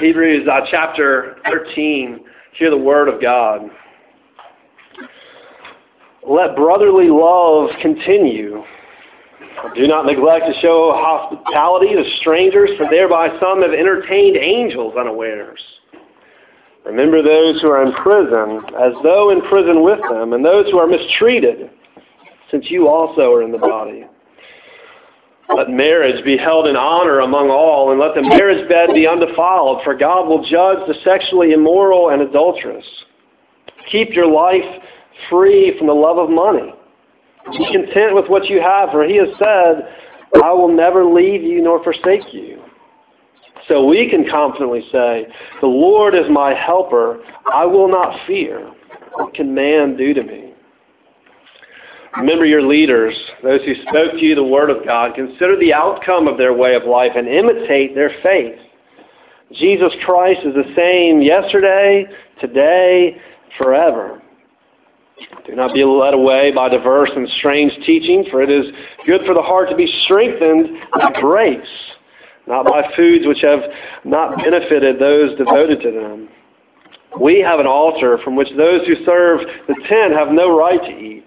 Hebrews uh, chapter 13. Hear the word of God. Let brotherly love continue. Do not neglect to show hospitality to strangers, for thereby some have entertained angels unawares. Remember those who are in prison, as though in prison with them, and those who are mistreated, since you also are in the body. Let marriage be held in honor among all, and let the marriage bed be undefiled, for God will judge the sexually immoral and adulterous. Keep your life free from the love of money. Be content with what you have, for he has said, I will never leave you nor forsake you. So we can confidently say, The Lord is my helper. I will not fear. What can man do to me? Remember your leaders, those who spoke to you the word of God. Consider the outcome of their way of life and imitate their faith. Jesus Christ is the same yesterday, today, forever. Do not be led away by diverse and strange teaching, for it is good for the heart to be strengthened by grace, not by foods which have not benefited those devoted to them. We have an altar from which those who serve the tent have no right to eat.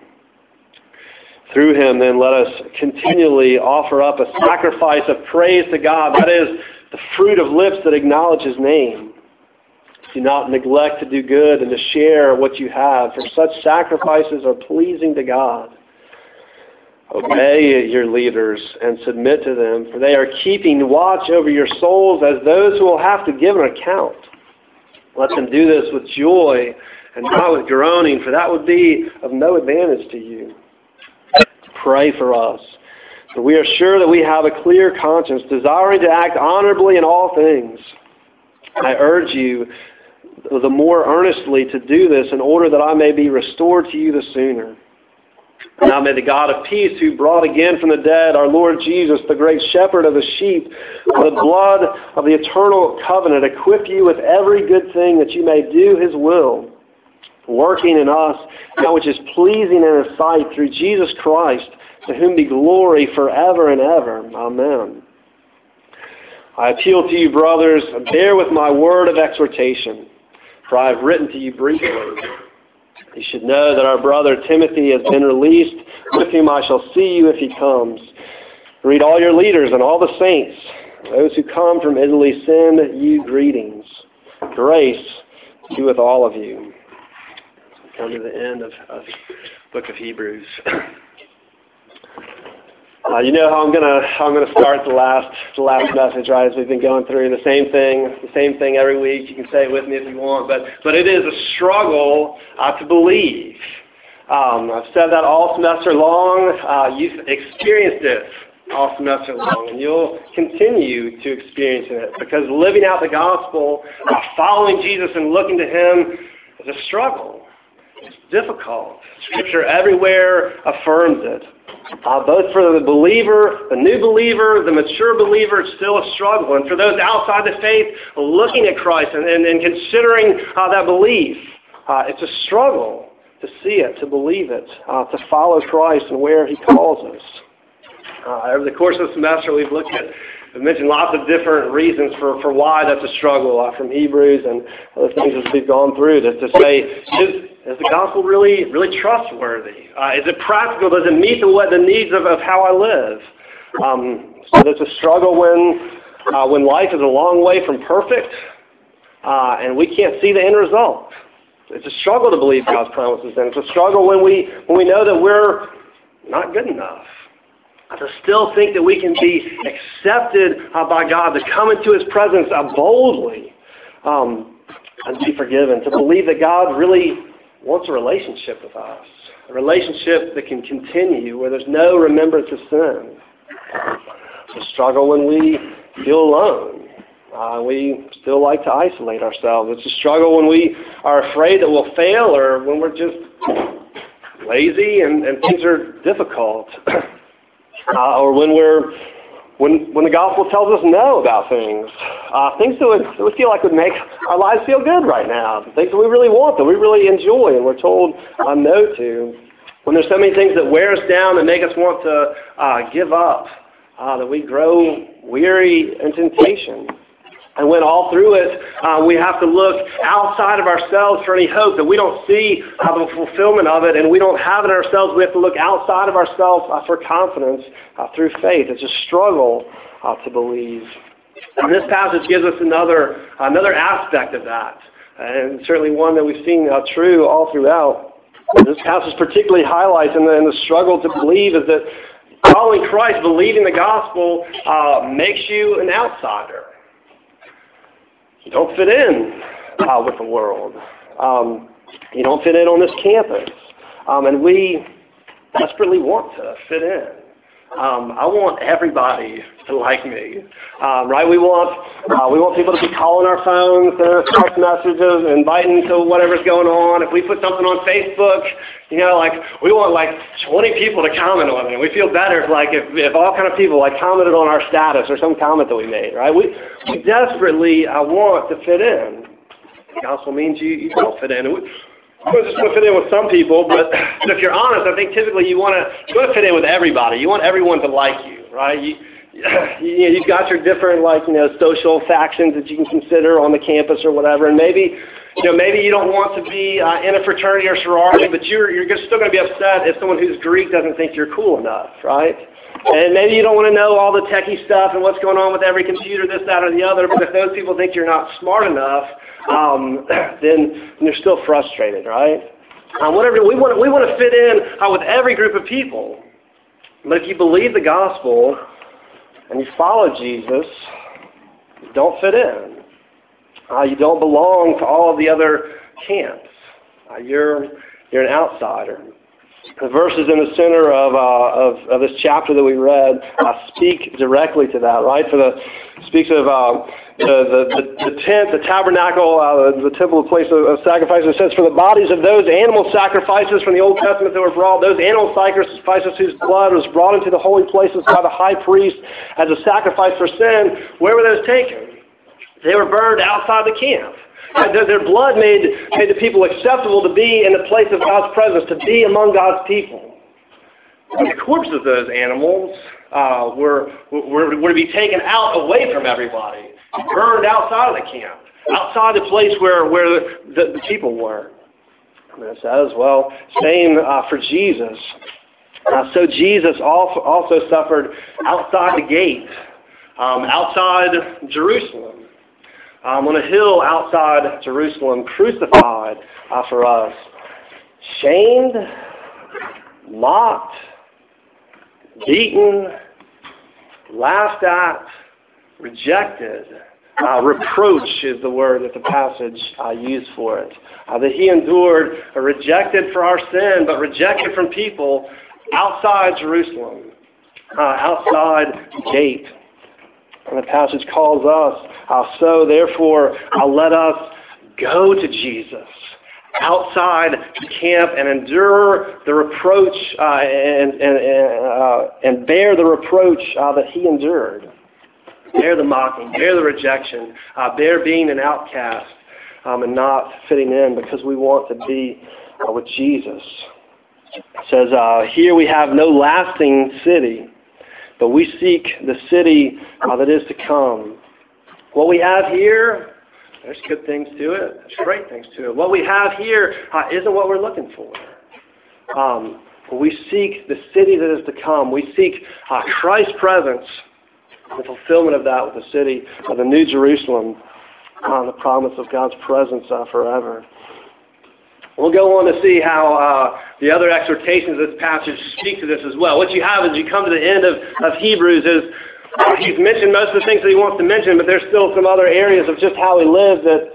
Through him, then, let us continually offer up a sacrifice of praise to God. That is the fruit of lips that acknowledge his name. Do not neglect to do good and to share what you have, for such sacrifices are pleasing to God. Obey your leaders and submit to them, for they are keeping watch over your souls as those who will have to give an account. Let them do this with joy and not with groaning, for that would be of no advantage to you pray for us. For we are sure that we have a clear conscience, desiring to act honorably in all things. I urge you the more earnestly to do this in order that I may be restored to you the sooner. Now may the God of peace, who brought again from the dead our Lord Jesus, the great shepherd of the sheep, the blood of the eternal covenant, equip you with every good thing that you may do his will working in us that which is pleasing in His sight through Jesus Christ, to whom be glory forever and ever. Amen. I appeal to you, brothers, bear with my word of exhortation, for I have written to you briefly. You should know that our brother Timothy has been released, with whom I shall see you if he comes. Read all your leaders and all the saints. Those who come from Italy send you greetings. Grace be with all of you come to the end of, of book of Hebrews. Uh, you know how I'm gonna how I'm gonna start the last the last message, right? As we've been going through the same thing, the same thing every week. You can say it with me if you want, but but it is a struggle uh, to believe. Um, I've said that all semester long. Uh, you've experienced it all semester long, and you'll continue to experience it because living out the gospel, uh, following Jesus, and looking to Him is a struggle. It's difficult. Scripture everywhere affirms it. Uh, both for the believer, the new believer, the mature believer, it's still a struggle. And for those outside the faith, looking at Christ and, and, and considering uh, that belief, uh, it's a struggle to see it, to believe it, uh, to follow Christ and where He calls us. Uh, over the course of the semester, we've looked at I've mentioned lots of different reasons for, for why that's a struggle uh, from Hebrews and other things as we've gone through to, to say, is, is the gospel really really trustworthy? Uh, is it practical? Does it meet the, the needs of, of how I live? Um, so there's a struggle when, uh, when life is a long way from perfect uh, and we can't see the end result. It's a struggle to believe God's promises, and it's a struggle when we, when we know that we're not good enough to still think that we can be accepted uh, by God, to come into His presence uh, boldly um, and be forgiven, to believe that God really wants a relationship with us, a relationship that can continue where there's no remembrance of sin. It's a struggle when we feel alone, Uh, we still like to isolate ourselves. It's a struggle when we are afraid that we'll fail or when we're just lazy and, and things are difficult. uh, or when we're when when the gospel tells us no about things, uh, things that, would, that we feel like would make our lives feel good right now, things that we really want, that we really enjoy, and we're told uh, no to. When there's so many things that wear us down and make us want to uh, give up, uh, that we grow weary in temptation. And when all through it, uh, we have to look outside of ourselves for any hope that we don't see uh, the fulfillment of it, and we don't have it ourselves. We have to look outside of ourselves uh, for confidence uh, through faith. It's a struggle uh, to believe. And this passage gives us another another aspect of that, and certainly one that we've seen uh, true all throughout. This passage particularly highlights in the, in the struggle to believe is that following Christ, believing the gospel, makes you an outsider you don't fit in uh, with the world. Um, you don't fit in on this campus. Um, and we desperately want to fit in. Um, I want everybody to like me, um, right? We want uh, we want people to be calling our phones, us text messages, inviting to whatever's going on. If we put something on Facebook, you know, like we want like 20 people to comment on it. We feel better if like if, if all kind of people like commented on our status or some comment that we made, right? We we desperately I want to fit in. The gospel means you, you don't fit in. We, I just want to fit in with some people, but if you're honest, I think typically you want to you want to fit in with everybody. You want everyone to like you, right? You, you you've got your different like you know social factions that you can consider on the campus or whatever, and maybe you know maybe you don't want to be uh, in a fraternity or sorority, but you're you're still going to be upset if someone who's Greek doesn't think you're cool enough, right? And maybe you don't want to know all the techie stuff and what's going on with every computer, this, that, or the other. But if those people think you're not smart enough, um, then you're still frustrated, right? Um, whatever we want, we want to fit in uh, with every group of people. But if you believe the gospel and you follow Jesus, you don't fit in. Uh, you don't belong to all of the other camps. Uh, you're you're an outsider. The verses in the center of, uh, of, of, this chapter that we read uh, speak directly to that, right? For the speaks of uh, the, the, the, the, tent, the tabernacle, uh, the temple, the place of, of sacrifice. It says, for the bodies of those animal sacrifices from the Old Testament that were brought, those animal sacrifices whose blood was brought into the holy places by the high priest as a sacrifice for sin, where were those taken? They were burned outside the camp. Their, their blood made, made the people acceptable to be in the place of God's presence, to be among God's people. the corpses of those animals uh, were, were, were to be taken out away from everybody, burned outside of the camp, outside the place where, where the, the, the people were. And it says, well, same uh, for Jesus. Uh, so Jesus also, also suffered outside the gate, um, outside Jerusalem um, on a hill outside Jerusalem, crucified uh, for us, shamed, mocked, beaten, laughed at, rejected. Uh, reproach is the word that the passage uh, used for it. Uh, that he endured, uh, rejected for our sin, but rejected from people outside Jerusalem, uh, outside the gate. And the passage calls us, uh, so therefore uh, let us go to Jesus outside the camp and endure the reproach uh, and, and, uh, and bear the reproach uh, that he endured. Bear the mocking, bear the rejection, uh, bear being an outcast um, and not fitting in because we want to be uh, with Jesus. It says, uh, here we have no lasting city, but we seek the city uh, that is to come. What we have here, there's good things to it. There's great things to it. What we have here uh, not what we're looking for. Um, we seek the city that is to come. We seek uh, Christ's presence, the fulfillment of that with the city of the New Jerusalem, uh, the promise of God's presence uh, forever. We'll go on to see how uh, the other exhortations of this passage speak to this as well. What you have as you come to the end of, of Hebrews is uh, he's mentioned most of the things that he wants to mention, but there's still some other areas of just how he lived that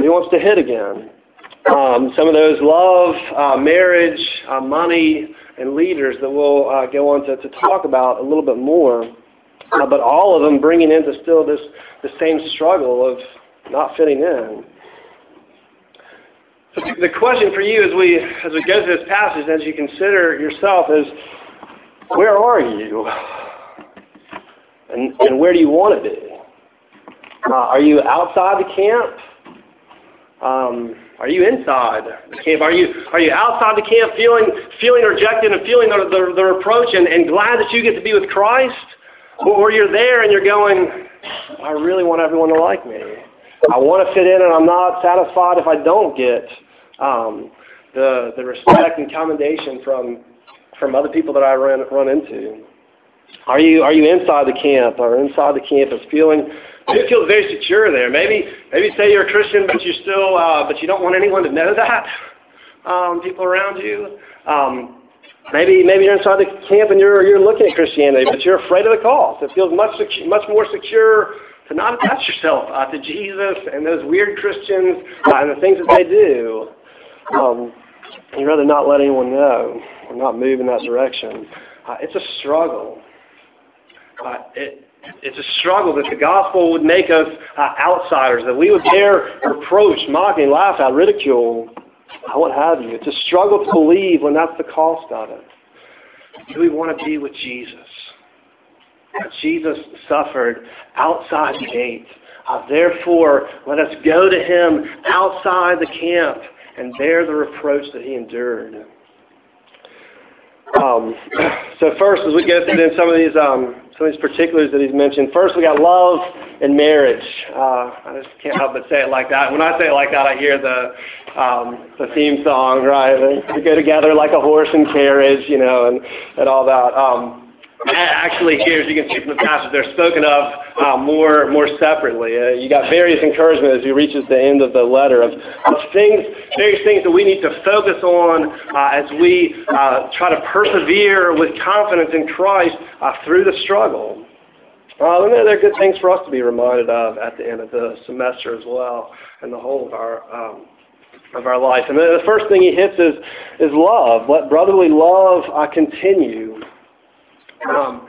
he wants to hit again. Um, some of those love, uh, marriage, uh, money, and leaders that we'll uh, go on to, to talk about a little bit more. uh, but all of them bringing into still this the same struggle of not fitting in. The question for you as we as we go through this passage, as you consider yourself, is where are you, and and where do you want to be? Uh, are you outside the camp? Um, are you inside the camp? Are you are you outside the camp, feeling feeling rejected and feeling the, the, the reproach, and, and glad that you get to be with Christ, or you're there and you're going, I really want everyone to like me. I want to fit in, and I'm not satisfied if I don't get um, the the respect and commendation from from other people that I run run into. Are you are you inside the camp or inside the campus, feeling you feel very secure there? Maybe maybe say you're a Christian, but you still uh, but you don't want anyone to know that. Um, people around you. Um, maybe maybe you're inside the camp and you're you're looking at Christianity, but you're afraid of the cost. It feels much much more secure to not attach yourself uh, to Jesus and those weird Christians uh, and the things that they do. Um, you'd rather not let anyone know or not move in that direction. Uh, it's a struggle. Uh, it, it's a struggle that the gospel would make us uh, outsiders, that we would dare reproach, mock, and laugh at, ridicule, what have you. It's a struggle to believe when that's the cost of it. Do we want to be with Jesus? Jesus suffered outside the gate. Uh, therefore, let us go to him outside the camp and bear the reproach that he endured. Um, so first, as we go through some of these um, some of these particulars that he's mentioned. First, we got love and marriage. Uh, I just can't help but say it like that. When I say it like that, I hear the um, the theme song, right? They go together like a horse and carriage, you know, and and all that. Um, actually here, as you can see from the passage, they're spoken of uh, more more separately. Uh, you got various encouragement as he reaches the end of the letter of, of things, various things that we need to focus on uh, as we uh, try to persevere with confidence in Christ uh, through the struggle. Uh, and they're good things for us to be reminded of at the end of the semester as well, and the whole of our um, of our life. And the first thing he hits is is love. Let brotherly love continue. Um,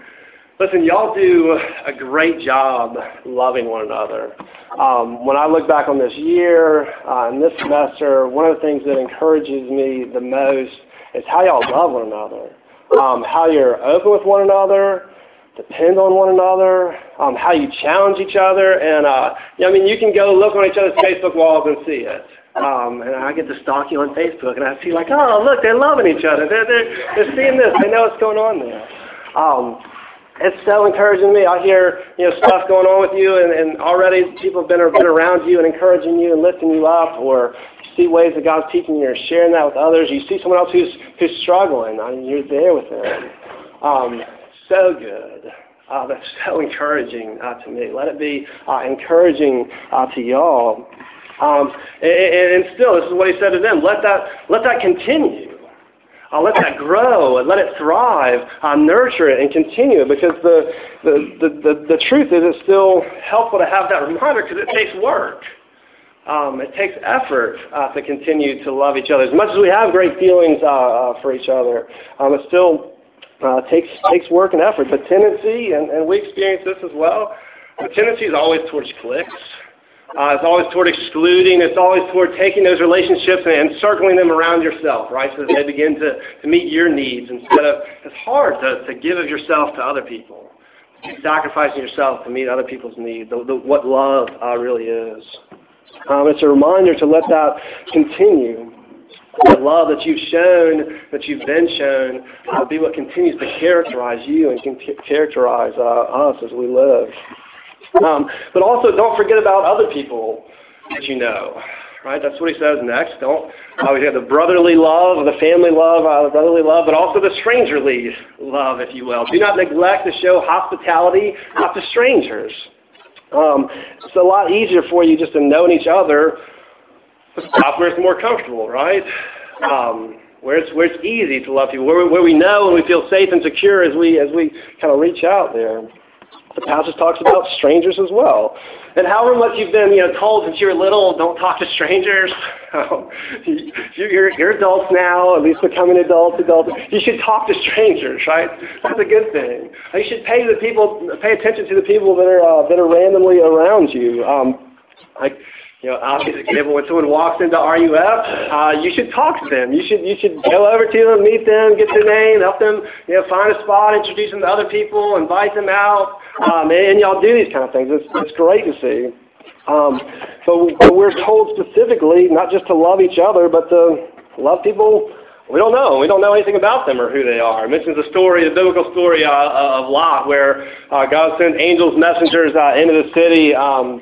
listen, y'all do a great job loving one another. Um, when I look back on this year uh, and this semester, one of the things that encourages me the most is how y'all love one another, um, how you're open with one another, depend on one another, um, how you challenge each other, and uh, I mean, you can go look on each other's Facebook walls and see it. Um, and I get to stalk you on Facebook, and I see like, oh, look, they're loving each other. They're they're, they're seeing this. They know what's going on there. Um, it's so encouraging to me. I hear you know stuff going on with you, and, and already people have been, been around you and encouraging you and lifting you up, or see ways that God's teaching you or sharing that with others. You see someone else who's who's struggling, I mean, you're there with them. Um, so good. Uh, that's so encouraging uh, to me. Let it be uh, encouraging uh, to y'all. Um, and, and still, this is what he said to them. Let that let that continue. Uh, let that grow and let it thrive, uh, nurture it and continue it because the, the, the, the, the truth is it's still helpful to have that reminder because it takes work. Um, it takes effort uh, to continue to love each other. As much as we have great feelings uh, uh, for each other, um, it still uh, takes, takes work and effort. The tendency, and, and we experience this as well, the tendency is always towards clicks. Uh, it's always toward excluding. It's always toward taking those relationships and, and circling them around yourself, right? So that they begin to, to meet your needs instead of, it's hard to, to give of yourself to other people. Sacrificing yourself to meet other people's needs, the, the, what love uh, really is. Um, it's a reminder to let that continue. The love that you've shown, that you've been shown, uh, be what continues to characterize you and can characterize uh, us as we live. Um, but also, don't forget about other people that you know. Right? That's what he says next. Don't. We have the brotherly love, the family love, uh, the brotherly love, but also the strangerly love, if you will. Do not neglect to show hospitality not to strangers. Um, it's a lot easier for you just to know each other. Stop where it's more comfortable, right? Um, where it's where it's easy to love people, where where we know and we feel safe and secure as we as we kind of reach out there. The passage talks about strangers as well. and however much you've been, you know, told since you were little, don't talk to strangers. You're, you're adults now, at least becoming adults, adults. You should talk to strangers, right? That's a good thing. You should pay the people, pay attention to the people that are uh, that are randomly around you. Um, like you know, obvious example, when someone walks into RUF, uh, you should talk to them. You should, you should go over to them, meet them, get their name, help them, you know, find a spot, introduce them to other people, invite them out, um, and, and y'all do these kind of things. It's, it's great to see. Um, but, but we're told specifically not just to love each other, but to love people we don't know. We don't know anything about them or who they are. It mentions a story, a biblical story uh, of Lot, where uh, God sent angels, messengers uh, into the city um,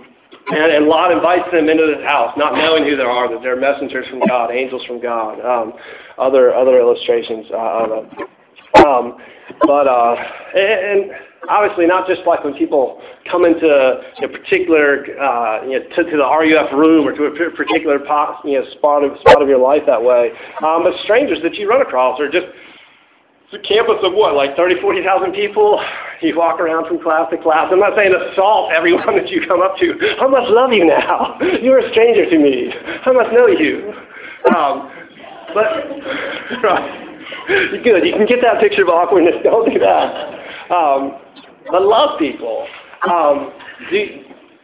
and, and Lot invites them into his house, not knowing who they are, that they're messengers from God, angels from God. Um, other other illustrations uh, of it. Um, but uh, and, and obviously not just like when people come into a particular uh, you know, to, to the RUF room or to a particular pot, you know, spot of spot of your life that way, um, but strangers that you run across are just it's a campus of what, like 30, 40,000 people? You walk around from class to class. I'm not saying assault everyone that you come up to. I must love you now. You're a stranger to me. I must know you. Um, but, right. Good. You can get that picture of awkwardness. Don't do that. Um, but love people. Um, do,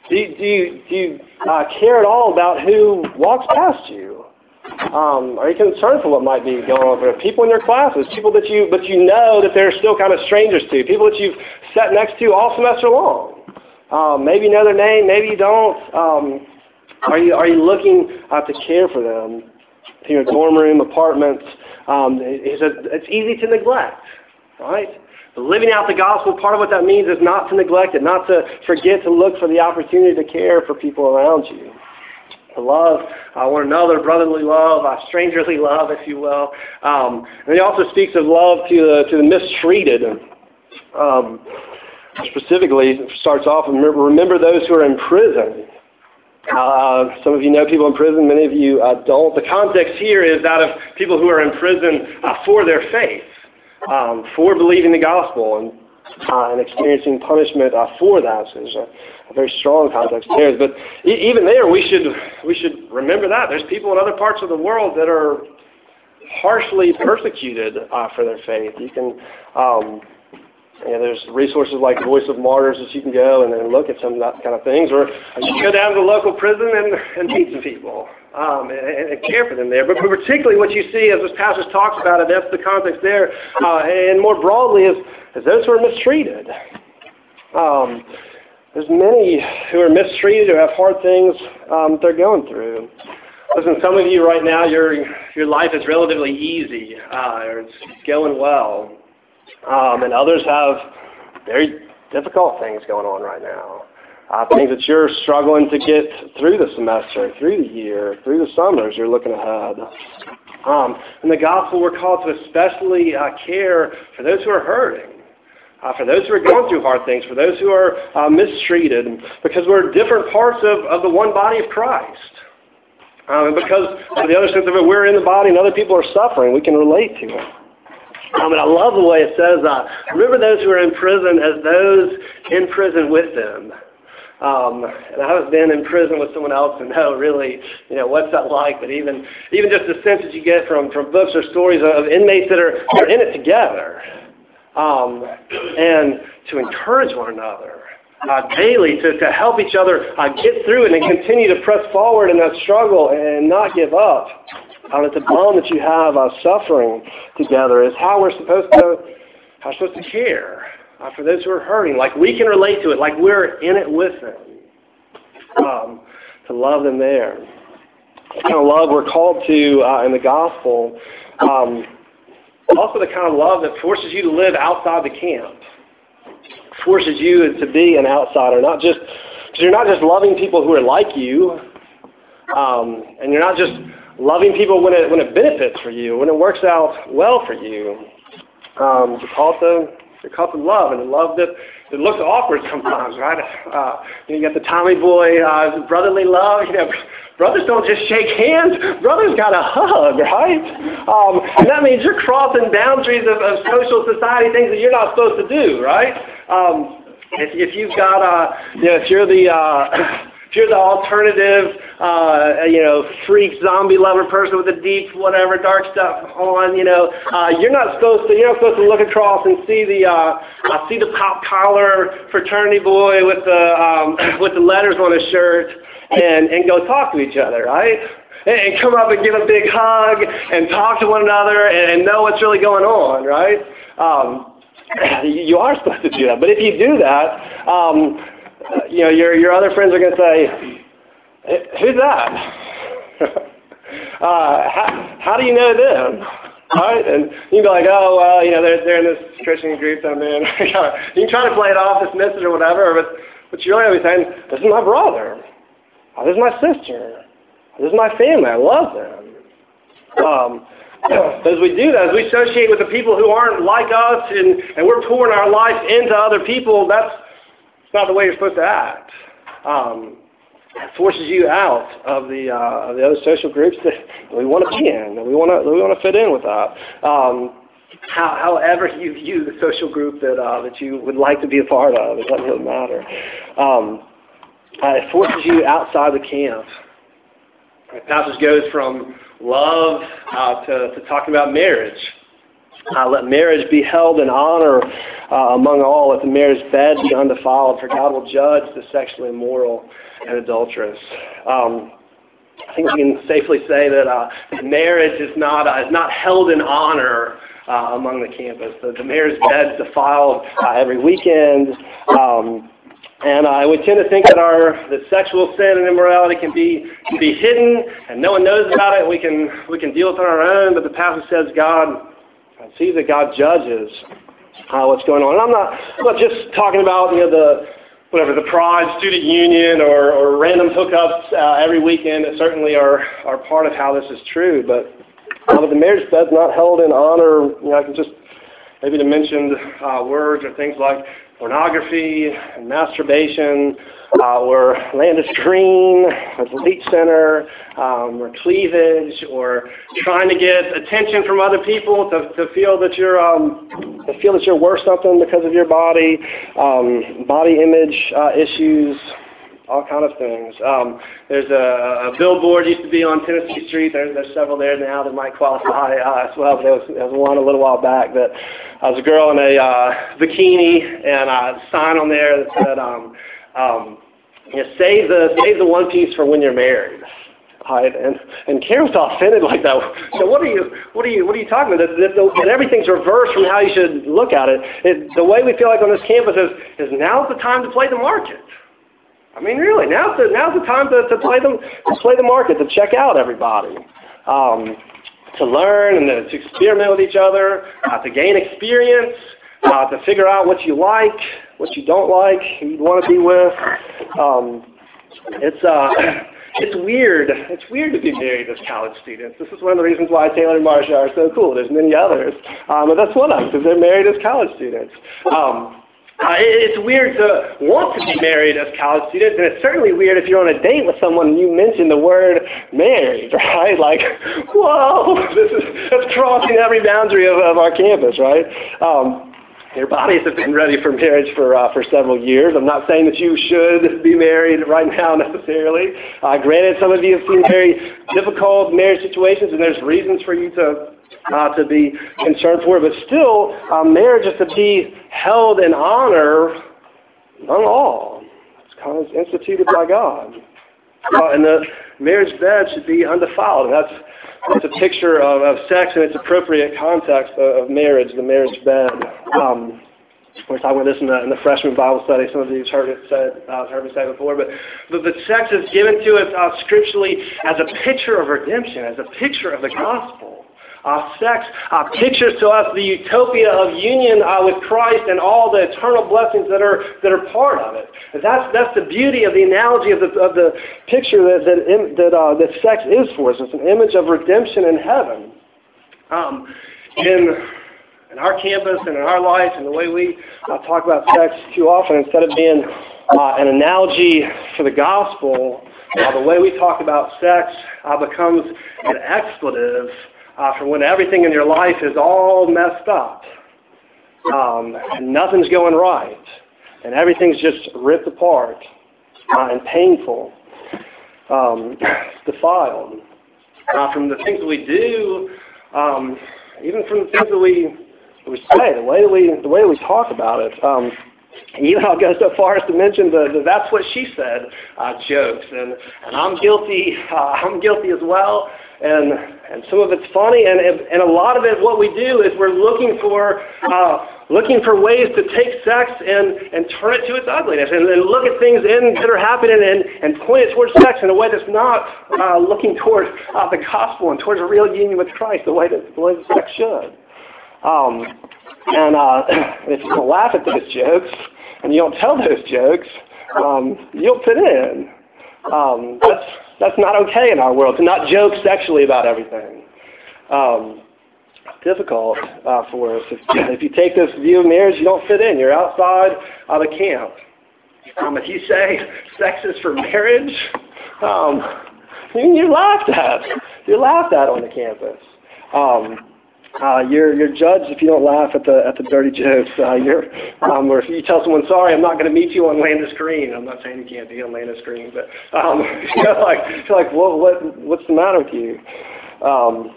do, do you, do you uh, care at all about who walks past you? Um, are you concerned for what might be going on there? People in your classes, people that you, but you know that they're still kind of strangers to, people that you've sat next to all semester long. Um, maybe you know their name, maybe you don't. Um, are you are you looking uh, to care for them in your dorm room, apartments? Um, he says it's easy to neglect, right? Living out the gospel, part of what that means is not to neglect it, not to forget to look for the opportunity to care for people around you to love uh, one another, brotherly love, uh, strangerly love, if you will. Um, and he also speaks of love to the, to the mistreated. Um, specifically, starts off, remember those who are in prison. Uh, some of you know people in prison, many of you uh, don't. The context here is that of people who are in prison uh, for their faith, um, for believing the gospel, and, uh, and experiencing punishment uh, for that. So there's a, a very strong context there. But e- even there, we should we should remember that there's people in other parts of the world that are harshly persecuted uh, for their faith. You can. Um, you know, there's resources like Voice of Martyrs that you can go and then look at some of that kind of things, or you can go down to the local prison and, and meet some people um, and, and care for them there. But, particularly what you see as this passage talks about it, that's the context there, uh, and more broadly is, is those who are mistreated. Um, there's many who are mistreated, who have hard things um, they're going through. Listen, some of you right now, your your life is relatively easy, uh, or it's going well, um, and others have very difficult things going on right now. Uh, things that you're struggling to get through the semester, through the year, through the summers. You're looking ahead. Um, in the gospel, we're called to especially uh, care for those who are hurting uh, for those who are going through hard things, for those who are uh, mistreated, because we're different parts of, of the one body of Christ. Um, and because of the other sense of it, we're in the body and other people are suffering, we can relate to it. Um, and I love the way it says, uh, remember those who are in prison as those in prison with them. Um, and I haven't been in prison with someone else to know really, you know, what's that like. But even even just the sense that you get from, from books or stories of inmates that are, are in it together um, and to encourage one another uh, daily, to, to help each other uh, get through it and continue to press forward in that struggle and not give up. Um, it's a bond that you have uh, suffering together is how we're supposed to how we're supposed to care uh, for those who are hurting. Like we can relate to it, like we're in it with them. Um, to love them there. The kind of love we're called to uh, in the gospel. Um, also the kind of love that forces you to live outside the camp, forces you to be an outsider, not just because you're not just loving people who are like you, um, and you're not just loving people when it when it benefits for you, when it works out well for you. Um, you're called you're called to love, and a love that it looks awkward sometimes, right? Uh, you got the Tommy boy uh, brotherly love. You know, brothers don't just shake hands. Brothers got a hug, right? Um, and that means you're crossing boundaries of, of social society, things that you're not supposed to do, right? Um, if, if you've got, uh, you know, if you're the, uh, you're the alternative, uh, you know, freak zombie lover person with the deep whatever dark stuff on, you know, uh, you're not supposed to you're not supposed to look across and see the uh, uh, see the pop collar fraternity boy with the um, with the letters on his shirt and and go talk to each other, right? And come up and give a big hug and talk to one another and know what's really going on, right? Um, you are supposed to do that. But if you do that, um, you know, your, your other friends are going to say, who's that? uh, how, how do you know them? Right? And you can be like, oh, well, you know, they're, they're in this Christian group I'm in. you can try to play it off, dismiss it or whatever, but, but you're really saying, this is my brother. Oh, this is my sister. This is my family. I love them. Um, as we do that, as we associate with the people who aren't like us and, and we're pouring our life into other people, that's not the way you're supposed to act. Um, it forces you out of the uh, of the other social groups that we want to be in, that we want to we want to fit in with that. Um, how, however you view the social group that uh, that you would like to be a part of, it doesn't really matter. Um, uh, it forces you outside the camp. The passage goes from love uh, to, to talking about marriage. Uh, let marriage be held in honor uh, among all. Let the marriage bed be undefiled, for God will judge the sexually immoral and adulterous. Um, I think we can safely say that uh, marriage is not uh, is not held in honor uh, among the campus. The, the marriage bed is defiled uh, every weekend. Um, and uh, would tend to think that our that sexual sin and immorality can be can be hidden and no one knows about it. We can we can deal with it on our own. But the passage says God sees that God judges uh, what's going on. And I'm not I'm not just talking about you know the whatever the Pride Student Union or, or random hookups uh, every weekend that certainly are are part of how this is true. But uh, the marriage bed's not held in honor. You know, I can just maybe to mention uh, words or things like pornography masturbation, uh, or Landis Green, or the Leach Center, um, or cleavage, or trying to get attention from other people to, to feel that you're um, to feel that you're worth something because of your body, um, body image uh, issues, all kind of things. Um, there's a, a billboard used to be on Tennessee Street. There's, there's several there now that might qualify uh, as well. There was, there was one a little while back that uh, was a girl in a uh, bikini and a sign on there that said, um, um, you know, "Save the save the one piece for when you're married." Right? And and Karen was offended like that. So what are you what are you what are you talking about? That, that, that everything's reversed from how you should look at it. it. The way we feel like on this campus is is now's the time to play the market. I mean, really, now's the now's the time to, to play them to play the market, to check out everybody, um, to learn and to, to experiment with each other, uh, to gain experience, uh, to figure out what you like, what you don't like, who you want to be with. Um, it's uh, it's weird. It's weird to be married as college students. This is one of the reasons why Taylor and Marsha are so cool. There's many others, um, but that's one of them because they're married as college students. Um, uh, it's weird to want to be married as college students, and it's certainly weird if you're on a date with someone and you mention the word married, right? Like, whoa, this is that's crossing every boundary of, of our campus, right? Um, your bodies have been ready for marriage for uh, for several years. I'm not saying that you should be married right now necessarily. Uh, granted, some of you have seen very difficult marriage situations, and there's reasons for you to uh, to be concerned for, but still, uh, marriage is to be held in honor among all. It's kind of instituted by God. Uh, and the marriage bed should be undefiled. And that's, that's a picture of, of sex in its appropriate context of, of marriage, the marriage bed. Um, we're talking about this in the, in the freshman Bible study. Some of you have heard it said, uh, heard me say before, but, but, but sex is given to us uh, scripturally as a picture of redemption, as a picture of the gospel. Uh, sex uh, pictures to us the utopia of union uh, with Christ and all the eternal blessings that are that are part of it. That's that's the beauty of the analogy of the of the picture that that that, uh, that sex is for us. It's an image of redemption in heaven. Um, in in our campus and in our life and the way we uh, talk about sex too often, instead of being uh, an analogy for the gospel, uh, the way we talk about sex uh, becomes an expletive uh, for when everything in your life is all messed up um, and nothing's going right. and everything's just ripped apart uh, and painful, um, defiled. Uh, from the things that we do, um, even from the things that we we say, the way that we the way that we talk about it. Um, even I'll go so far as to mention the, the "that's what she said" uh, jokes, and and I'm guilty. Uh, I'm guilty as well and and some of it's funny, and and a lot of it, what we do is we're looking for uh, looking for ways to take sex and and turn it to its ugliness, and then look at things in that are happening and and point it towards sex in a way that's not uh, looking towards uh, the gospel and towards a real union with Christ, the way that the way that sex should. Um, and uh, if you don't laugh at those jokes and you don't tell those jokes, um, you'll fit in. Um, that's that's not okay in our world to not joke sexually about everything. Um, difficult uh, for us. If, if you take this view of marriage, you don't fit in. You're outside of the camp. Um, if you say sex is for marriage, um, you're laughed at. You're laughed at on the campus. Um, uh, you're you're judged if you don't laugh at the at the dirty jokes. Uh, you're um, or if you tell someone sorry, I'm not going to meet you on Landis Green. I'm not saying you can't be on Landis Green, but um, you know, like you're like what what what's the matter with you? Um,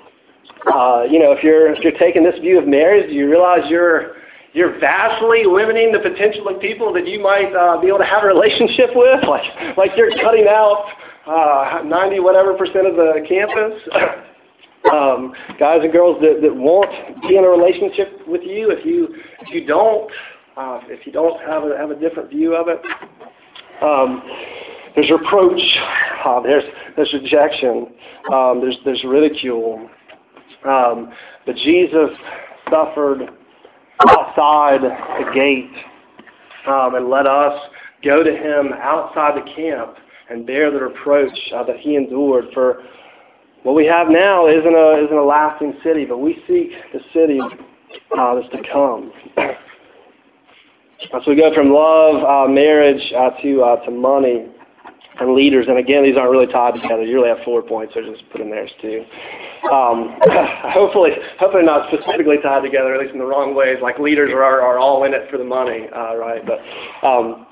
uh, you know, if you're if you're taking this view of marriage, do you realize you're you're vastly limiting the potential of people that you might uh, be able to have a relationship with. Like like you're cutting out uh, 90 whatever percent of the campus. um, guys and girls that, that won't be in a relationship with you if you if you don't uh, if you don't have a have a different view of it. Um, there's reproach. Uh, there's there's rejection. Um, there's there's ridicule. Um, but Jesus suffered outside the gate um, and let us go to him outside the camp and bear the reproach uh, that he endured for what we have now isn't a, isn't a lasting city, but we seek the city uh, that's to come. so we go from love, uh, marriage, uh, to, uh, to money and leaders. And again, these aren't really tied together. You really have four points. So just put in theirs too. Um, hopefully, hopefully not specifically tied together, at least in the wrong ways. Like leaders are, are all in it for the money, uh, right? But um,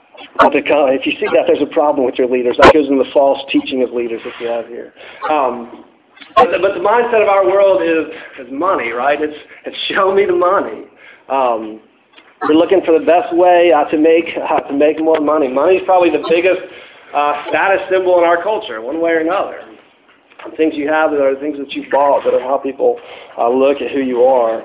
if you see that there's a problem with your leaders, that goes in the false teaching of leaders that you have here. Um, but the, but the mindset of our world is, is money, right? It's, it's show me the money. Um, we're looking for the best way uh, to make uh, to make more money. Money is probably the biggest uh, status symbol in our culture, one way or another. The things you have that are the things that you bought that are how people uh, look at who you are.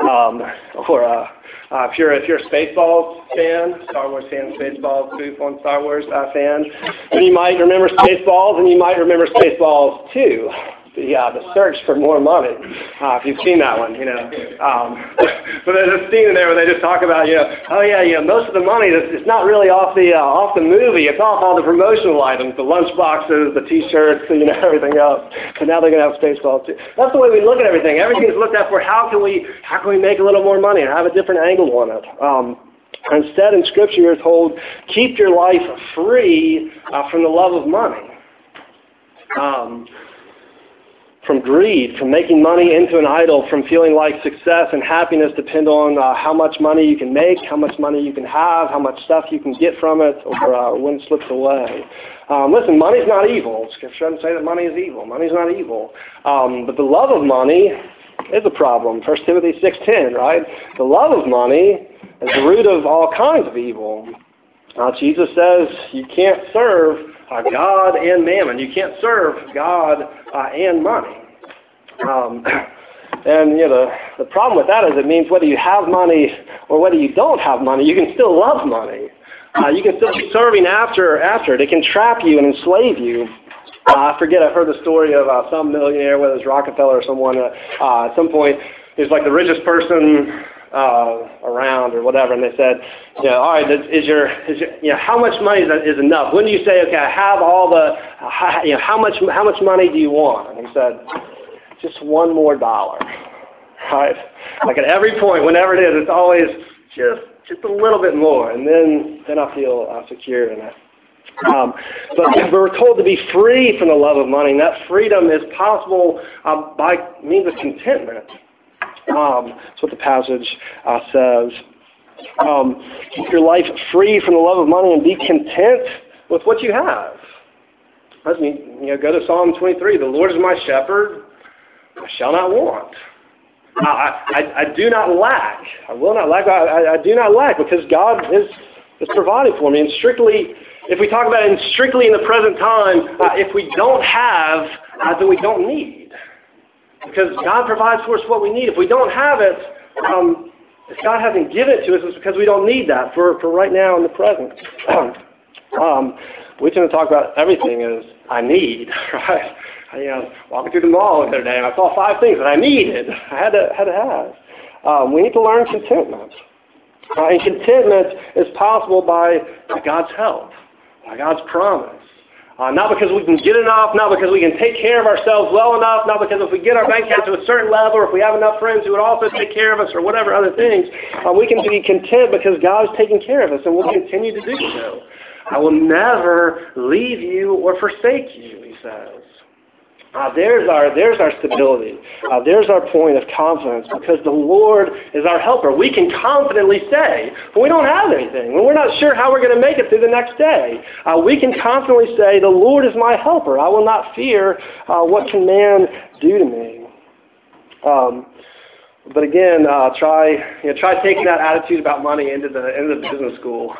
Um, or uh, uh, if you're if you're a Spaceballs fan, Star Wars fan, Spaceballs spoof on Star Wars uh, fan, then you might remember Spaceballs, and you might remember Spaceballs 2 the uh, the search for more money. Uh, if you've seen that one, you know. Um, but there's a scene in there where they just talk about, you know, oh yeah, you know, most of the money is it's not really off the uh, off the movie. It's off all the promotional items, the lunch boxes, the T-shirts, you know, everything else. So now they're going to have Spaceballs too. That's the way we look at everything. Everything's looked at for how can we how can we make a little more money and have a different angle on it. Um, Instead, in Scripture, you're told, keep your life free uh, from the love of money. Um, from greed, from making money into an idol, from feeling like success and happiness depend on uh, how much money you can make, how much money you can have, how much stuff you can get from it, or uh, when it slips away. Um, listen, money's not evil. Scripture doesn't say that money is evil. Money's not evil. Um, but the love of money is a problem. 1 Timothy 6.10, right? The love of money is the root of all kinds of evil. Uh, Jesus says you can't serve uh, God and mammon. You can't serve God uh, and money. Um, and you know the, problem with that is it means whether you have money or whether you don't have money, you can still love money. Uh, you can still be serving after after it. It can trap you and enslave you. Uh, I forget. I've heard the story of uh, some millionaire, whether it's Rockefeller or someone. Uh, uh, at some point, he's like the richest person uh, around or whatever, and they said, you know, all right, is your, is your, you know, how much money is, is enough? When do you say, okay, I have all the, you know, how much, how much money do you want? And he said, just one more dollar, right? Like at every point, whenever it is, it's always just, just a little bit more, and then, then I feel uh, secure in it. Um, but we're told to be free from the love of money, and that freedom is possible uh, by means of contentment. Um, that's what the passage uh, says. Um, keep your life free from the love of money and be content with what you have. Let me, you know, go to Psalm 23. The Lord is my shepherd; I shall not want. I, I, I do not lack. I will not lack. I, I do not lack because God is, is providing for me. And strictly, if we talk about it in strictly in the present time, uh, if we don't have, uh, then we don't need. Because God provides for us what we need. If we don't have it, um, if God hasn't given it to us, it's because we don't need that for, for right now in the present. um, we tend to talk about everything as I need, right? I, you know, walking through the mall the other day, and I saw five things that I needed. I had to had to have. Um, we need to learn contentment, uh, and contentment is possible by, by God's help, by God's promise. Uh, not because we can get enough, not because we can take care of ourselves well enough, not because if we get our bank account to a certain level, or if we have enough friends who would also take care of us, or whatever other things. Uh, we can be content because God is taking care of us, and will continue to do so. I will never leave you or forsake you, he says. Uh, there's our there's our stability. Uh, there's our point of confidence because the Lord is our helper. We can confidently say when we don't have anything, when we're not sure how we're going to make it through the next day, uh, we can confidently say, "The Lord is my helper. I will not fear. Uh, what can man do to me?" Um, but again, uh, try you know, try taking that attitude about money into the into the business school.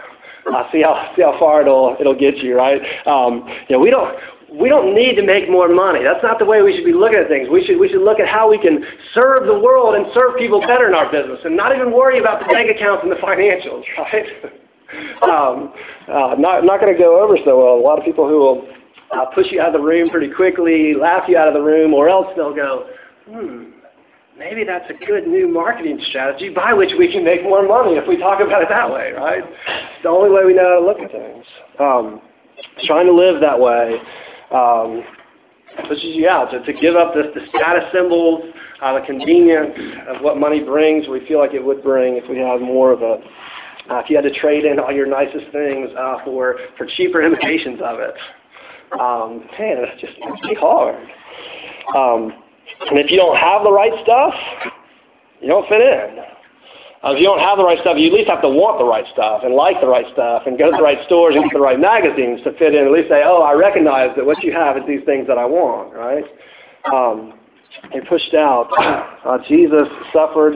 Uh, see how see how far it'll it'll get you, right? Um, you know, we don't we don't need to make more money. That's not the way we should be looking at things. We should, we should look at how we can serve the world and serve people better in our business and not even worry about the bank accounts and the financials, right? um, uh, not not going to go over so well. A lot of people who will uh, push you out of the room pretty quickly, laugh you out of the room, or else they'll go, hmm, maybe that's a good new marketing strategy by which we can make more money if we talk about it that way, right? It's the only way we know how to look at things. Um, trying to live that way um, pushes you out to, to give up the, the status symbols, uh, the convenience of what money brings. We feel like it would bring if we had more of it. Uh, if you had to trade in all your nicest things uh, for for cheaper imitations of it, um, man, it's just it's hard. Um, and if you don't have the right stuff, you don't fit in. Uh, if you don't have the right stuff, you at least have to want the right stuff and like the right stuff and go to the right stores and get the right magazines to fit in. At least say, oh, I recognize that what you have is these things that I want, right? Um, they pushed out. Uh, Jesus suffered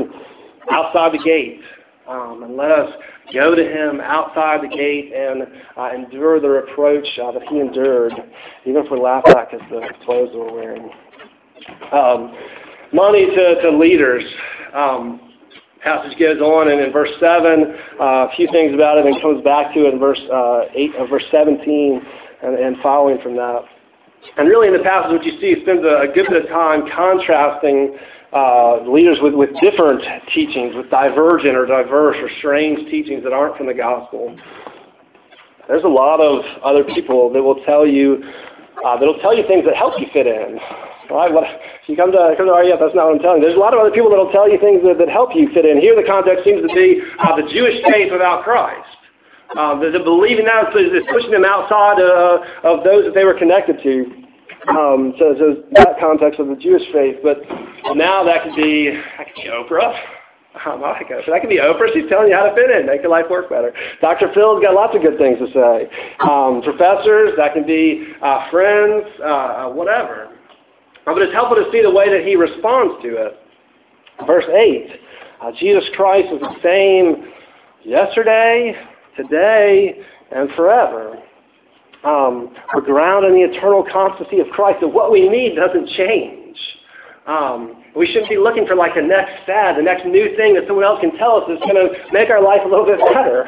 outside the gate. Um, and let us go to him outside the gate and uh, endure the reproach uh, that he endured, even if we laugh at because the clothes we're wearing. Um, money to, to leaders. Um, passage goes on, and in verse 7, uh, a few things about it, and comes back to it in verse, uh, 8, uh, verse 17 and, and following from that. And really in the passage, what you see, spends a, a good bit of time contrasting uh, leaders with, with different teachings, with divergent or diverse or strange teachings that aren't from the gospel. There's a lot of other people that will tell you, uh, that'll tell you things that help you fit in. Right? What, you come to, come to RUF, that's not what I'm telling you. There's a lot of other people that will tell you things that, that help you fit in. Here the context seems to be uh, the Jewish faith without Christ. Uh, the, the believing that is pushing them outside uh, of those that they were connected to. Um, so, so that context of the Jewish faith. But now that could be, that could be Oprah. Um, I like. That could be Oprah. She's telling you how to fit in, make your life work better. Dr. Phil's got lots of good things to say. Um, professors, that can be uh, friends, uh, whatever. But it's helpful to see the way that he responds to it. Verse 8 uh, Jesus Christ is the same yesterday, today, and forever. Um, we're grounded in the eternal constancy of Christ, and what we need doesn't change. Um, we shouldn't be looking for like the next fad, the next new thing that someone else can tell us that's going to make our life a little bit better.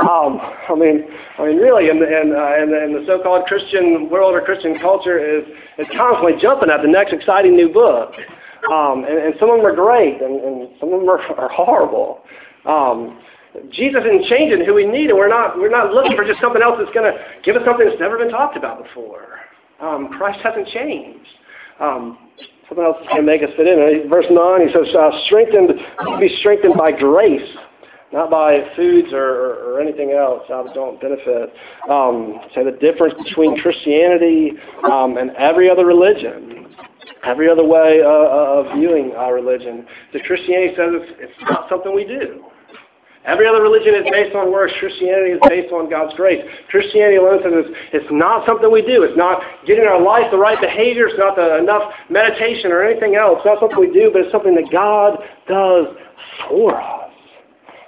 Um, I mean, I mean, really, in the, in, uh, in the, in the so-called Christian world or Christian culture is is constantly jumping at the next exciting new book. Um, and, and some of them are great, and, and some of them are, are horrible. Um, Jesus isn't changing who we need, and we're not we're not looking for just something else that's going to give us something that's never been talked about before. Um, Christ hasn't changed. Um, something else is going to make us fit in. Verse 9, he says, uh, strengthened, be strengthened by grace, not by foods or, or anything else uh, that don't benefit. Um, say the difference between Christianity um, and every other religion, every other way uh, uh of viewing our religion. The Christianity says it's, it's not something we do. Every other religion is based on works. Christianity is based on God's grace. Christianity alone says it's, it's not something we do. It's not getting our life the right behavior. It's not the, enough meditation or anything else. It's not something we do, but it's something that God does for us.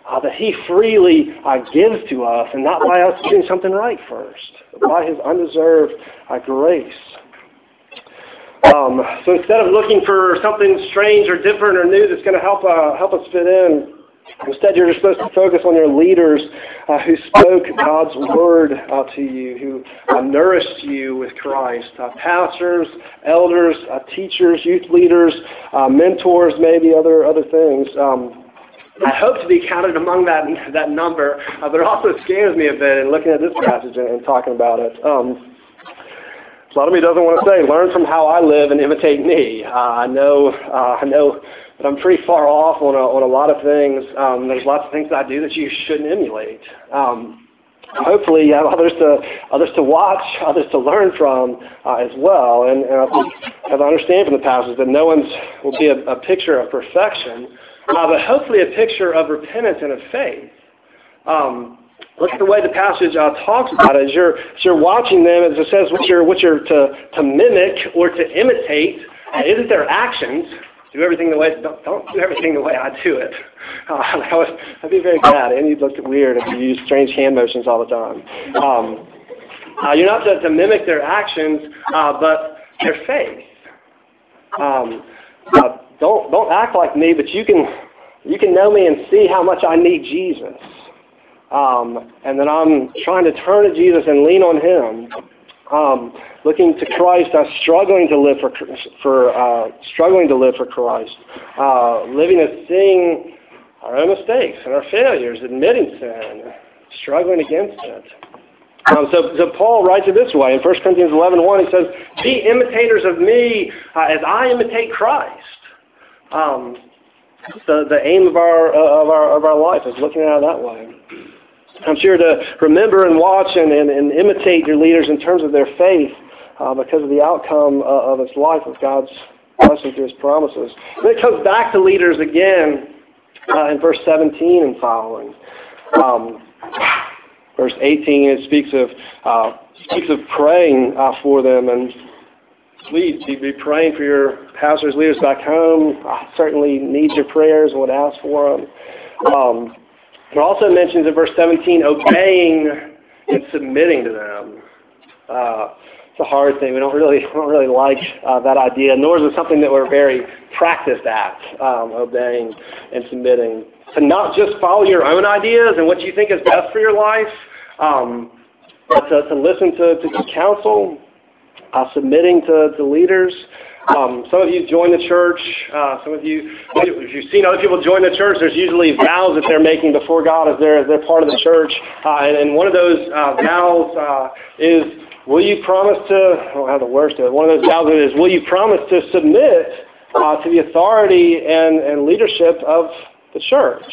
Uh, that he freely uh, gives to us, and not by us doing something right first, by his undeserved uh, grace. Um, so instead of looking for something strange or different or new that's going to help uh, help us fit in, Instead, you're supposed to focus on your leaders uh, who spoke God's word uh, to you, who uh, nourished you with Christ. Uh, pastors, elders, uh, teachers, youth leaders, uh, mentors, maybe other other things. Um, I hope to be counted among that that number, but it also scares me a bit in looking at this passage and, and talking about it. Um, a lot of me doesn't want to say, learn from how I live and imitate me. Uh, I know, uh, I know but I'm pretty far off on a, on a lot of things. Um, there's lots of things I do that you shouldn't emulate. Um, hopefully you have others to others to watch, others to learn from uh, as well. And, and I think, as I understand from the passage, that no one's will be a, a picture of perfection, uh, but hopefully a picture of repentance and of faith. Um, look at the way the passage uh, talks about it. As you're, as you're watching them, as it says, what you're, what you're to, to mimic or to imitate uh, isn't their actions, do everything the way don't, don't do everything the way I do it. Uh, that would that'd be very glad. and you'd look weird if you use strange hand motions all the time. Um, uh, you're not to, to mimic their actions, uh, but their faith. Um, uh, don't don't act like me, but you can you can know me and see how much I need Jesus, um, and then I'm trying to turn to Jesus and lean on Him looking to Christ, uh, struggling to live for, for uh, struggling to live for Christ, uh, living as seeing our own mistakes and our failures, admitting sin, struggling against it. Um, so, so Paul writes it this way in 1 Corinthians 11, 1, he says, Be imitators of me uh, as I imitate Christ. Um, the, the aim of our, uh, of, our, of our life is looking at it that way. I'm sure to remember and watch and, and, and imitate your leaders in terms of their faith uh, because of the outcome uh, of its life of God's blessing through his promises. And it comes back to leaders again uh, in verse 17 and following. Um, verse 18 it speaks of uh, speaks of praying uh, for them and please you be praying for your pastors leaders back home. I certainly need your prayers and would ask for them. Um, it also mentions in verse 17 obeying and submitting to them. Uh, it's a hard thing. We don't really don't really like uh, that idea, nor is it something that we're very practiced at, um, obeying and submitting. To not just follow your own ideas and what you think is best for your life, um, but to, to listen to, to counsel, uh, submitting to, to leaders, um, some of you join the church. Uh, some of you, if you've seen other people join the church, there's usually vows that they're making before God as they're, as they're part of the church. Uh, and, and one of those uh, vows uh, is, will you promise to, I don't have the words to it, one of those vows is, will you promise to submit uh, to the authority and, and leadership of the church?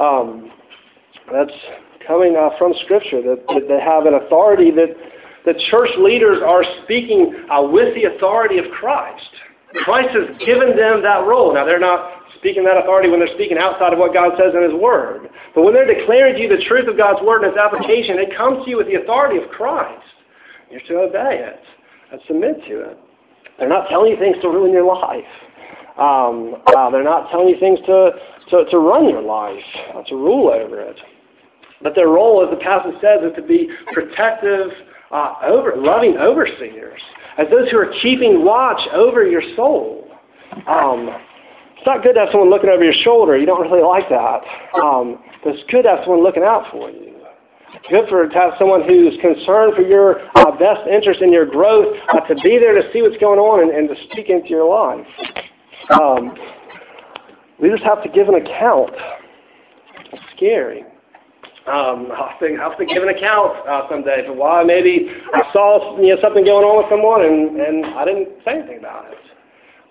Um, that's coming uh, from Scripture, that, that they have an authority that the church leaders are speaking uh, with the authority of Christ. Christ has given them that role. Now, they're not speaking that authority when they're speaking outside of what God says in His Word. But when they're declaring to you the truth of God's Word and its application, it comes to you with the authority of Christ. You're to obey it and submit to it. They're not telling you things to ruin your life. Um, uh, they're not telling you things to, to, to run your life, uh, to rule over it. But their role, as the passage says, is to be protective uh, over, loving overseers, as those who are keeping watch over your soul. Um, it's not good to have someone looking over your shoulder. You don't really like that. Um, but it's good to have someone looking out for you. Good for to have someone who's concerned for your uh, best interest in your growth, uh, to be there to see what's going on and, and to speak into your life. Um, we just have to give an account. It's scary. Um, I'll have, to, I'll have to give an account uh, someday for why maybe I saw you know something going on with someone and, and I didn't say anything about it.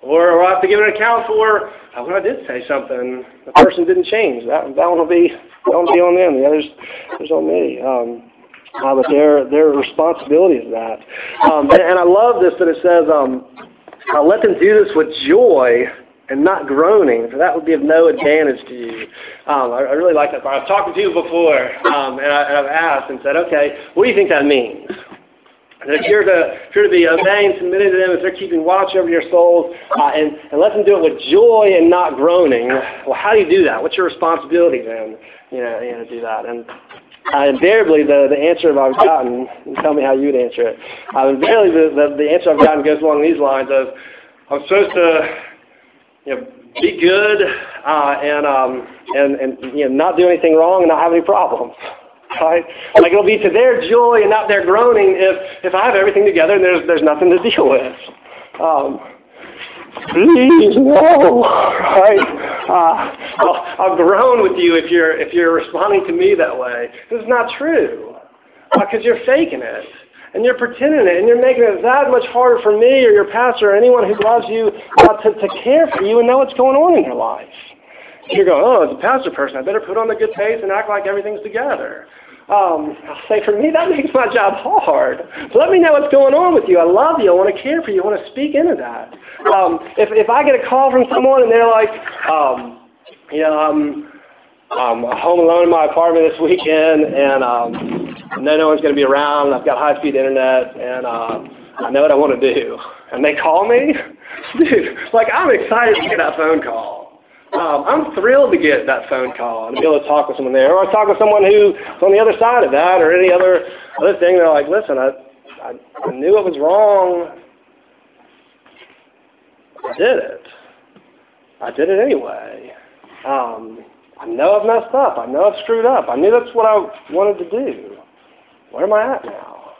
Or, I'll have to give an account for uh, when I did say something, the person didn't change. That that one will be that one will be on them. The others, others on me. Um, uh, but their their responsibility is that. Um, and, and I love this that it says, um, uh, "Let them do this with joy and not groaning, for that would be of no advantage to you. Um, I, I, really like that part. I've talked to people before, um, and, I, have asked and said, okay, what do you think that means? And if you're to, if you're to be obeying, submitting to them, if they're keeping watch over your souls, uh, and, and let them do it with joy and not groaning, well, how do you do that? What's your responsibility then, you know, you know to do that? And uh, invariably, the, the answer I've gotten, tell me how you would answer it, uh, invariably the, the, the answer I've gotten goes along these lines of, I'm supposed to you know, be good uh, and, um, and, and you know, not do anything wrong and not have any problems. Right? Like it'll be to their joy and not their groaning if, if I have everything together and there's, there's nothing to deal with. Um, please no, right? Uh, I'll, I'll groan with you if you're if you're responding to me that way. This is not true because uh, you're faking it and you're pretending it, and you're making it that much harder for me or your pastor or anyone who loves you uh, to, to care for you and know what's going on in your life. You're going, oh, as a pastor person, I better put on the good face and act like everything's together. Um, I'll say for me, that makes my job hard. So let me know what's going on with you. I love you. I want to care for you. I want to speak into that. Um, if, if I get a call from someone and they're like, um, you know, I'm, I'm home alone in my apartment this weekend and um, I know no one's going to be around. I've got high-speed internet, and uh, I know what I want to do. And they call me, dude. Like I'm excited to get that phone call. Um, I'm thrilled to get that phone call and be able to talk with someone there, or talk with someone who's on the other side of that, or any other other thing. They're like, listen, I I, I knew it was wrong. I did it. I did it anyway. Um, I know I've messed up. I know I've screwed up. I knew that's what I wanted to do. Where am I at now?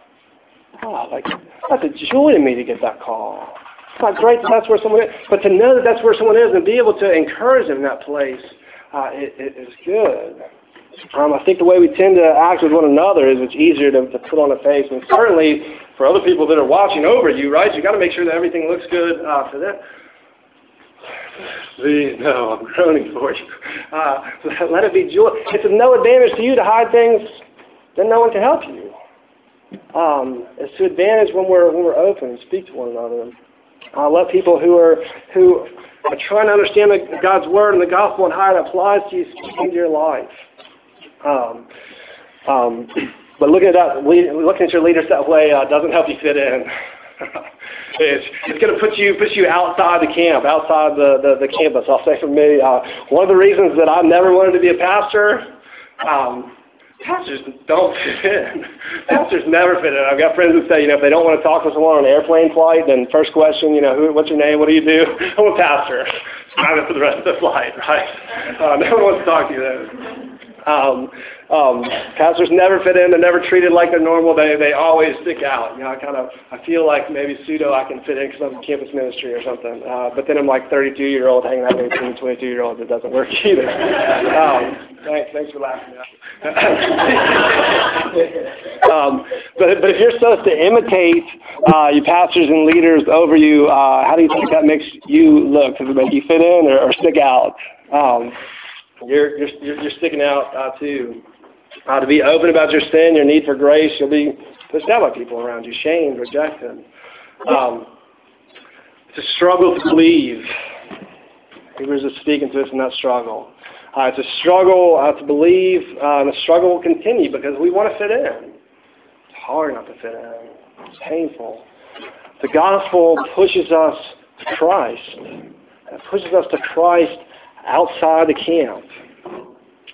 Oh, like, that's a joy to me to get that call. It's not great that that's where someone is, but to know that that's where someone is and be able to encourage them in that place uh, it, it is good. Um, I think the way we tend to act with one another is it's easier to, to put on a face. And certainly for other people that are watching over you, right, you got to make sure that everything looks good uh, for them. See, no, I'm groaning for you. Uh, let it be joy. It's of no advantage to you to hide things then no one can help you. Um, it's to advantage when we're when we're open and speak to one another. Uh, let people who are who are trying to understand the, God's word and the gospel and how it applies to you into your life. Um, um, but looking at that, looking at your leaders that way uh, doesn't help you fit in. it's it's going to put you put you outside the camp, outside the, the, the campus. I'll say for me, uh, one of the reasons that I never wanted to be a pastor. Um, pastors don't fit in. Pastors never fit in. I've got friends who say, you know, if they don't want to talk to someone on an airplane flight, then first question, you know, who, what's your name? What do you do? I'm a pastor. Sign up for the rest of the flight, right? Uh, no one wants to talk to you then. Um, um, pastors never fit in. They're never treated like they're normal. They they always stick out. You know, I kind of I feel like maybe pseudo I can fit in because I'm in campus ministry or something. Uh, but then I'm like 32 year old hanging out with 18, 22 year olds. It doesn't work either. Um, thanks, thanks for laughing. um, but but if you're supposed to imitate uh, your pastors and leaders over you, uh, how do you think that makes you look? Does it make you fit in or, or stick out? Um, you're, you're, you're sticking out uh, too. Uh, to be open about your sin, your need for grace, you'll be pushed out by people around you, shamed, rejected. Um, it's a struggle to believe. Hebrews is speaking to us in that struggle. Uh, it's a struggle uh, to believe, uh, and the struggle will continue because we want to fit in. It's hard not to fit in. It's painful. The gospel pushes us to Christ. It pushes us to Christ outside the camp.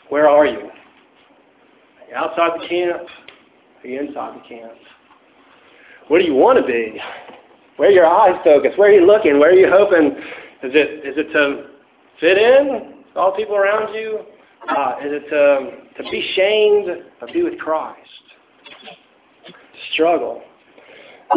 Where are you? Are you outside the camp? Are you inside the camp? Where do you want to be? Where are your eyes focused? Where are you looking? Where are you hoping? Is it is it to fit in with all people around you? Uh, is it to, to be shamed or be with Christ? Struggle.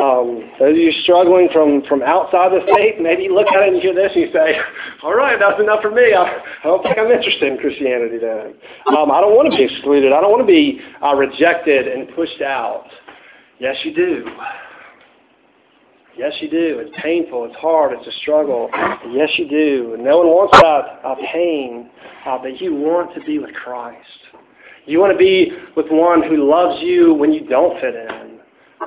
Um, those of you struggling from, from outside the faith, maybe you look at it and hear this and you say, all right, that's enough for me. I, I don't think I'm interested in Christianity then. Um, I don't want to be excluded. I don't want to be uh, rejected and pushed out. Yes, you do. Yes, you do. It's painful. It's hard. It's a struggle. Yes, you do. And no one wants that uh, pain, uh, but you want to be with Christ. You want to be with one who loves you when you don't fit in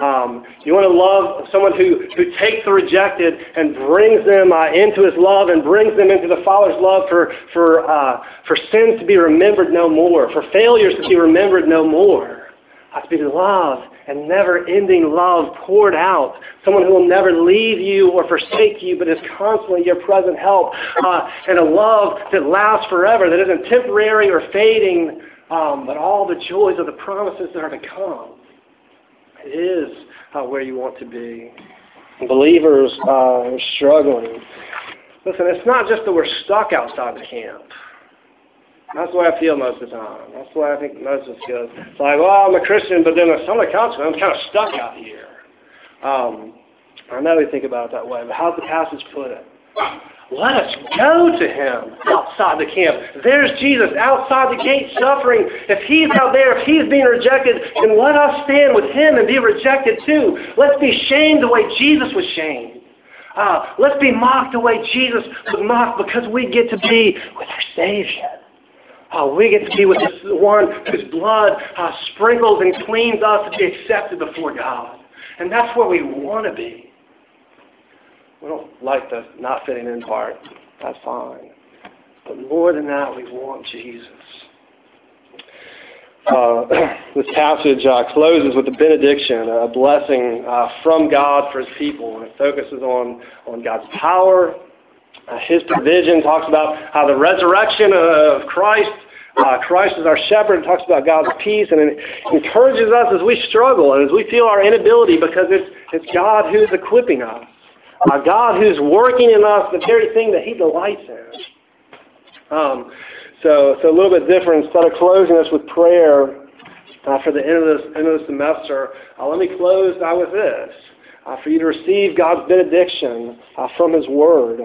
Um, you want to love someone who, who takes the rejected and brings them uh, into his love and brings them into the Father's love for, for, uh, for sins to be remembered no more, for failures to be remembered no more. Uh, to be love and never-ending love poured out. Someone who will never leave you or forsake you, but is constantly your present help. Uh, and a love that lasts forever, that isn't temporary or fading, um, but all the joys of the promises that are to come. Is uh, where you want to be. Believers are struggling. Listen, it's not just that we're stuck outside the camp. That's the way I feel most of the time. That's the way I think most of us feel. It's like, well, I'm a Christian, but then some of the consequences, I'm kind of stuck out here. Um, I know we think about it that way, but how's the passage put it? Let us go to him outside the camp. There's Jesus outside the gate suffering. If he's out there, if he's being rejected, then let us stand with him and be rejected too. Let's be shamed the way Jesus was shamed. Uh, let's be mocked the way Jesus was mocked because we get to be with our Savior. Uh, we get to be with this one whose blood uh, sprinkles and cleans us to be accepted before God. And that's where we want to be. We don't like the not fitting in part. That's fine. But more than that, we want Jesus. Uh, this passage uh, closes with a benediction, a blessing uh, from God for his people. And it focuses on, on God's power, uh, his provision, talks about how the resurrection of Christ uh, Christ is our shepherd. Talks about God's peace and it encourages us as we struggle and as we feel our inability because it's, it's God who's equipping us. Uh, God who's working in us the very thing that He delights in. Um, so, so a little bit different. Instead of closing us with prayer uh, for the end of this, end of the semester, uh, let me close uh, with this. Uh, for you to receive God's benediction uh, from His Word.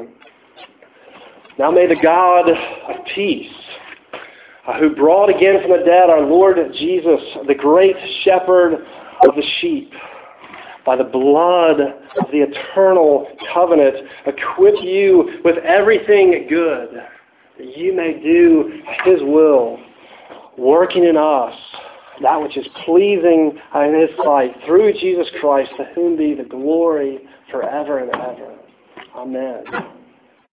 Now may the God of peace uh, who brought again from the dead our Lord Jesus, the great shepherd of the sheep, by the blood of the eternal covenant, equip you with everything good, that you may do his will, working in us that which is pleasing in his sight, through Jesus Christ, to whom be the glory forever and ever. Amen.